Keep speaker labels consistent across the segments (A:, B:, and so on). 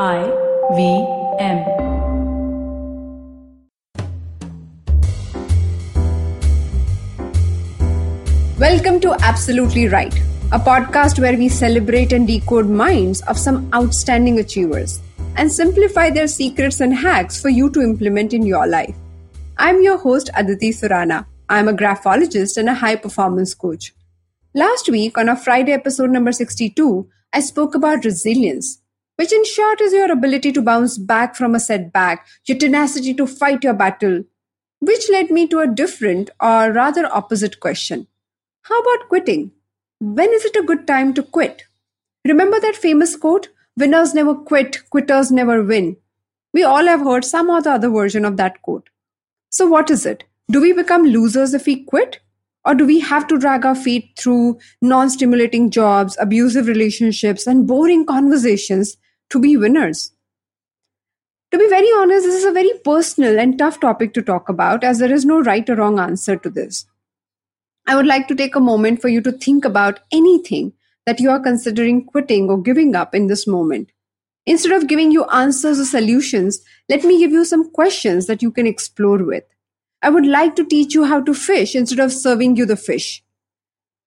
A: I V M.
B: Welcome to Absolutely Write, a podcast where we celebrate and decode minds of some outstanding achievers and simplify their secrets and hacks for you to implement in your life. I'm your host, Aditi Surana. I'm a graphologist and a high performance coach. Last week, on our Friday episode number 62, I spoke about resilience which in short is your ability to bounce back from a setback, your tenacity to fight your battle, which led me to a different or rather opposite question. How about quitting? When is it a good time to quit? Remember that famous quote, winners never quit, quitters never win. We all have heard some or the other version of that quote. So, what is it? Do we become losers if we quit? Or do we have to drag our feet through non stimulating jobs, abusive relationships, and boring conversations to be winners? To be very honest, this is a very personal and tough topic to talk about as there is no right or wrong answer to this. I would like to take a moment for you to think about anything that you are considering quitting or giving up in this moment. Instead of giving you answers or solutions, let me give you some questions that you can explore with. I would like to teach you how to fish instead of serving you the fish.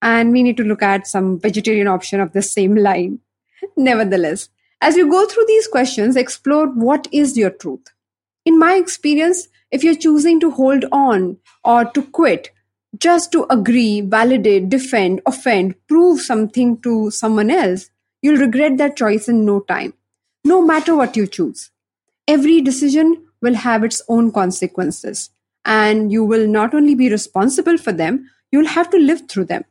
B: And we need to look at some vegetarian option of the same line. Nevertheless, as you go through these questions, explore what is your truth. In my experience, if you're choosing to hold on or to quit just to agree, validate, defend, offend, prove something to someone else, you'll regret that choice in no time, no matter what you choose. Every decision will have its own consequences, and you will not only be responsible for them, you'll have to live through them.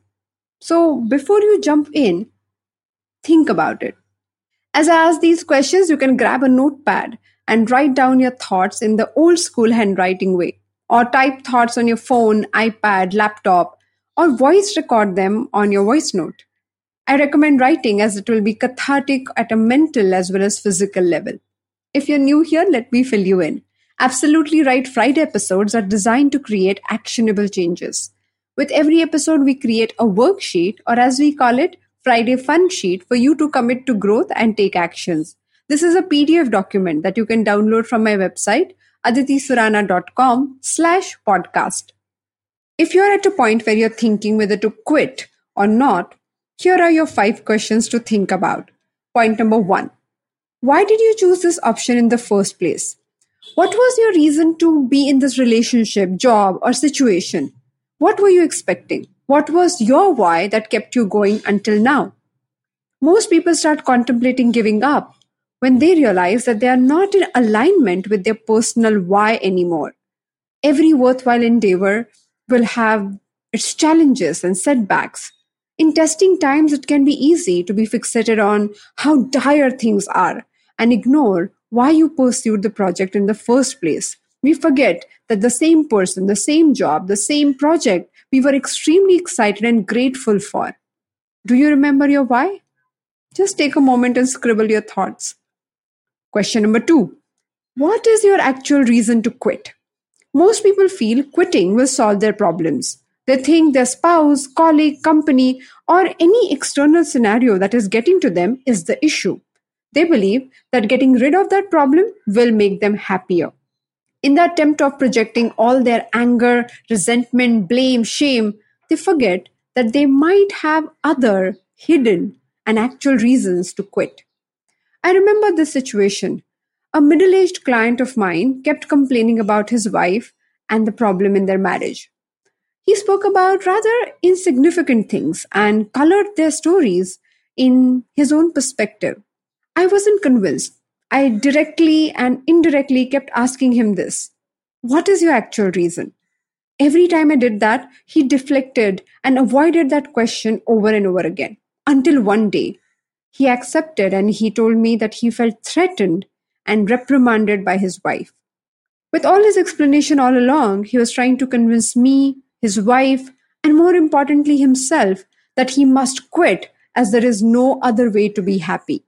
B: So before you jump in, think about it. As I ask these questions, you can grab a notepad and write down your thoughts in the old school handwriting way, or type thoughts on your phone, iPad, laptop, or voice record them on your voice note. I recommend writing as it will be cathartic at a mental as well as physical level. If you're new here, let me fill you in. Absolutely Write Friday episodes are designed to create actionable changes. With every episode, we create a worksheet, or as we call it, Friday Fun Sheet for you to commit to growth and take actions. This is a PDF document that you can download from my website, aditisurana.com slash podcast. If you're at a point where you're thinking whether to quit or not, here are your five questions to think about. Point number one. Why did you choose this option in the first place? What was your reason to be in this relationship, job, or situation? What were you expecting? What was your why that kept you going until now? Most people start contemplating giving up when they realize that they are not in alignment with their personal why anymore. Every worthwhile endeavor will have its challenges and setbacks. In testing times, it can be easy to be fixated on how dire things are and ignore why you pursued the project in the first place. We forget that the same person, the same job, the same project we were extremely excited and grateful for. Do you remember your why? Just take a moment and scribble your thoughts. Question number two What is your actual reason to quit? Most people feel quitting will solve their problems. They think their spouse, colleague, company, or any external scenario that is getting to them is the issue. They believe that getting rid of that problem will make them happier in the attempt of projecting all their anger, resentment, blame, shame, they forget that they might have other hidden and actual reasons to quit. I remember this situation. A middle aged client of mine kept complaining about his wife and the problem in their marriage. He spoke about rather insignificant things and colored their stories in his own perspective. I wasn't convinced I directly and indirectly kept asking him this What is your actual reason? Every time I did that, he deflected and avoided that question over and over again. Until one day, he accepted and he told me that he felt threatened and reprimanded by his wife. With all his explanation all along, he was trying to convince me, his wife, and more importantly, himself, that he must quit as there is no other way to be happy.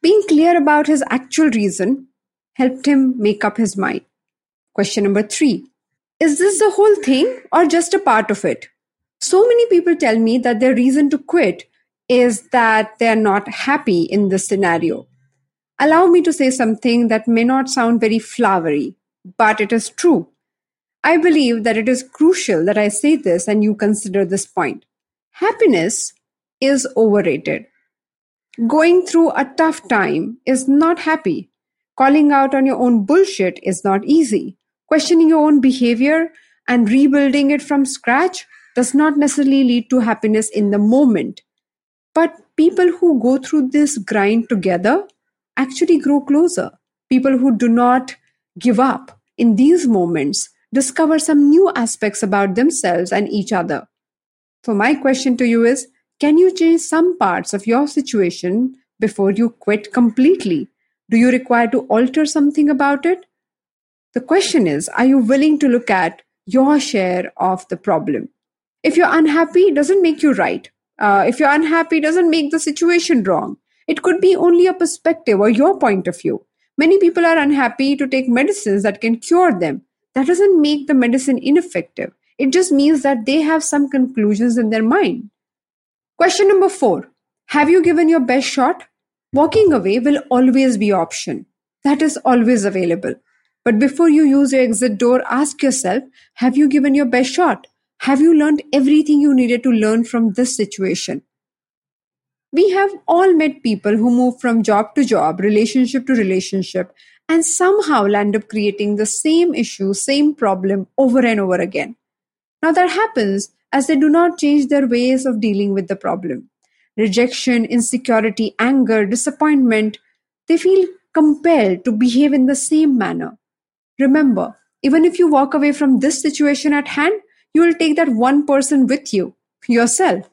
B: Being clear about his actual reason helped him make up his mind. Question number three Is this the whole thing or just a part of it? So many people tell me that their reason to quit is that they are not happy in this scenario. Allow me to say something that may not sound very flowery, but it is true. I believe that it is crucial that I say this and you consider this point. Happiness is overrated. Going through a tough time is not happy. Calling out on your own bullshit is not easy. Questioning your own behavior and rebuilding it from scratch does not necessarily lead to happiness in the moment. But people who go through this grind together actually grow closer. People who do not give up in these moments discover some new aspects about themselves and each other. So, my question to you is can you change some parts of your situation before you quit completely? Do you require to alter something about it? The question is Are you willing to look at your share of the problem? If you're unhappy, it doesn't make you right. Uh, if you're unhappy, it doesn't make the situation wrong. It could be only a perspective or your point of view. Many people are unhappy to take medicines that can cure them. That doesn't make the medicine ineffective. It just means that they have some conclusions in their mind. Question number four Have you given your best shot? Walking away will always be option. That is always available. But before you use your exit door, ask yourself Have you given your best shot? Have you learned everything you needed to learn from this situation? We have all met people who move from job to job, relationship to relationship, and somehow land up creating the same issue, same problem over and over again. Now, that happens as they do not change their ways of dealing with the problem. Rejection, insecurity, anger, disappointment, they feel compelled to behave in the same manner. Remember, even if you walk away from this situation at hand, you will take that one person with you, yourself.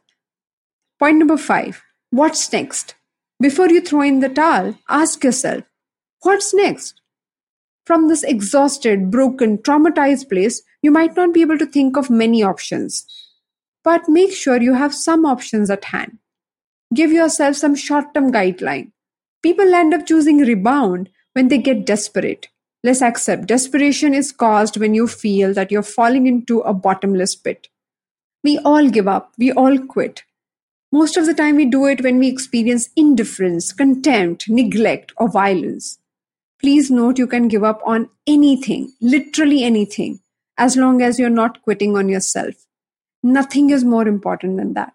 B: Point number five what's next? Before you throw in the towel, ask yourself, what's next? From this exhausted, broken, traumatized place, you might not be able to think of many options but make sure you have some options at hand. Give yourself some short term guideline. People end up choosing rebound when they get desperate. Let's accept desperation is caused when you feel that you're falling into a bottomless pit. We all give up, we all quit. Most of the time, we do it when we experience indifference, contempt, neglect, or violence. Please note you can give up on anything, literally anything, as long as you're not quitting on yourself. Nothing is more important than that.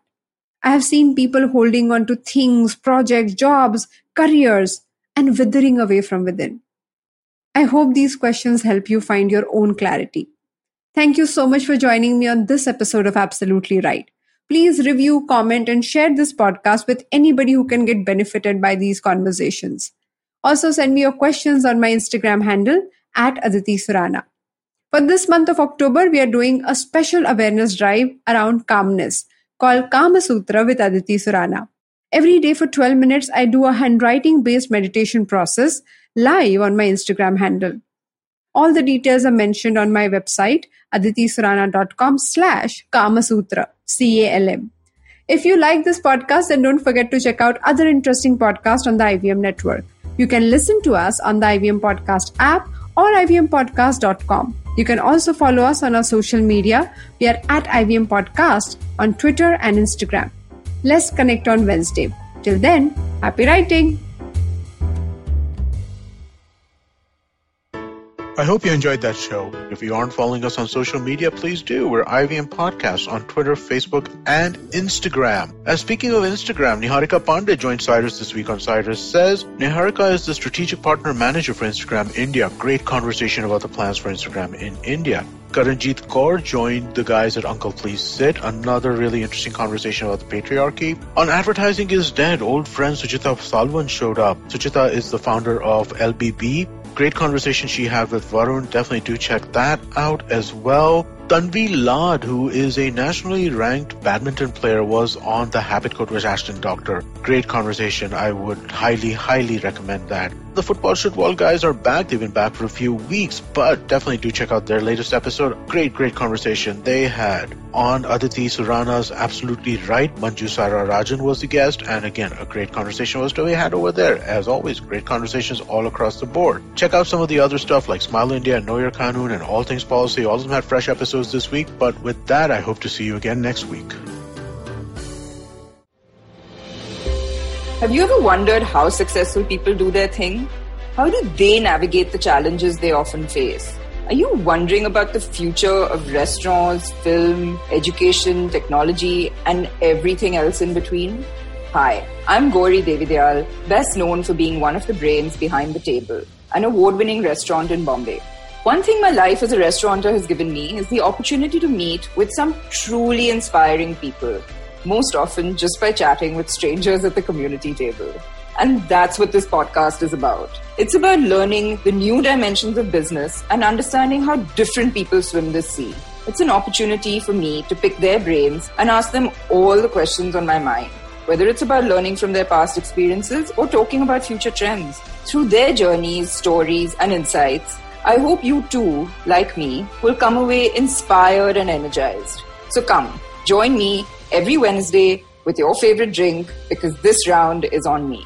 B: I have seen people holding on to things, projects, jobs, careers, and withering away from within. I hope these questions help you find your own clarity. Thank you so much for joining me on this episode of Absolutely Write. Please review, comment, and share this podcast with anybody who can get benefited by these conversations. Also, send me your questions on my Instagram handle at Aditi Surana. For this month of October, we are doing a special awareness drive around calmness called Calmasutra with Aditi Surana. Every day for 12 minutes, I do a handwriting based meditation process live on my Instagram handle. All the details are mentioned on my website, aditisurana.com slash Calmasutra, C-A-L-M. If you like this podcast, then don't forget to check out other interesting podcasts on the IVM network. You can listen to us on the IVM Podcast app or ivmpodcast.com. You can also follow us on our social media. We are at IVM Podcast on Twitter and Instagram. Let's connect on Wednesday. Till then, happy writing!
C: I hope you enjoyed that show. If you aren't following us on social media, please do. We're IVM Podcasts on Twitter, Facebook, and Instagram. And speaking of Instagram, Niharika Pandey joined Cyrus this week on Cyrus Says. Niharika is the strategic partner manager for Instagram India. Great conversation about the plans for Instagram in India. Karanjit Kaur joined the guys at Uncle Please Sit. Another really interesting conversation about the patriarchy. On Advertising is Dead, old friend Suchita Salwan showed up. Suchita is the founder of LBB, Great conversation she had with Varun. Definitely do check that out as well. Tanvi Lad, who is a nationally ranked badminton player, was on the Habit Code with Ashdin Doctor. Great conversation. I would highly, highly recommend that. The Football Football guys are back. They've been back for a few weeks, but definitely do check out their latest episode. Great, great conversation they had. On Aditi Surana's Absolutely Write, Manju Sara Rajan was the guest, and again, a great conversation was to be had over there. As always, great conversations all across the board. Check out some of the other stuff like Smile India, Know Your Kanun, and All Things Policy. All of them had fresh episodes this week, but with that, I hope to see you again next week.
D: Have you ever wondered how successful people do their thing? How do they navigate the challenges they often face? Are you wondering about the future of restaurants, film, education, technology, and everything else in between? Hi, I'm Gauri Devidayal, best known for being one of the brains behind the table, an award winning restaurant in Bombay. One thing my life as a restaurateur has given me is the opportunity to meet with some truly inspiring people, most often just by chatting with strangers at the community table. And that's what this podcast is about. It's about learning the new dimensions of business and understanding how different people swim this sea. It's an opportunity for me to pick their brains and ask them all the questions on my mind, whether it's about learning from their past experiences or talking about future trends. Through their journeys, stories, and insights, I hope you too, like me, will come away inspired and energized. So come, join me every Wednesday with your favorite drink because this round is on me.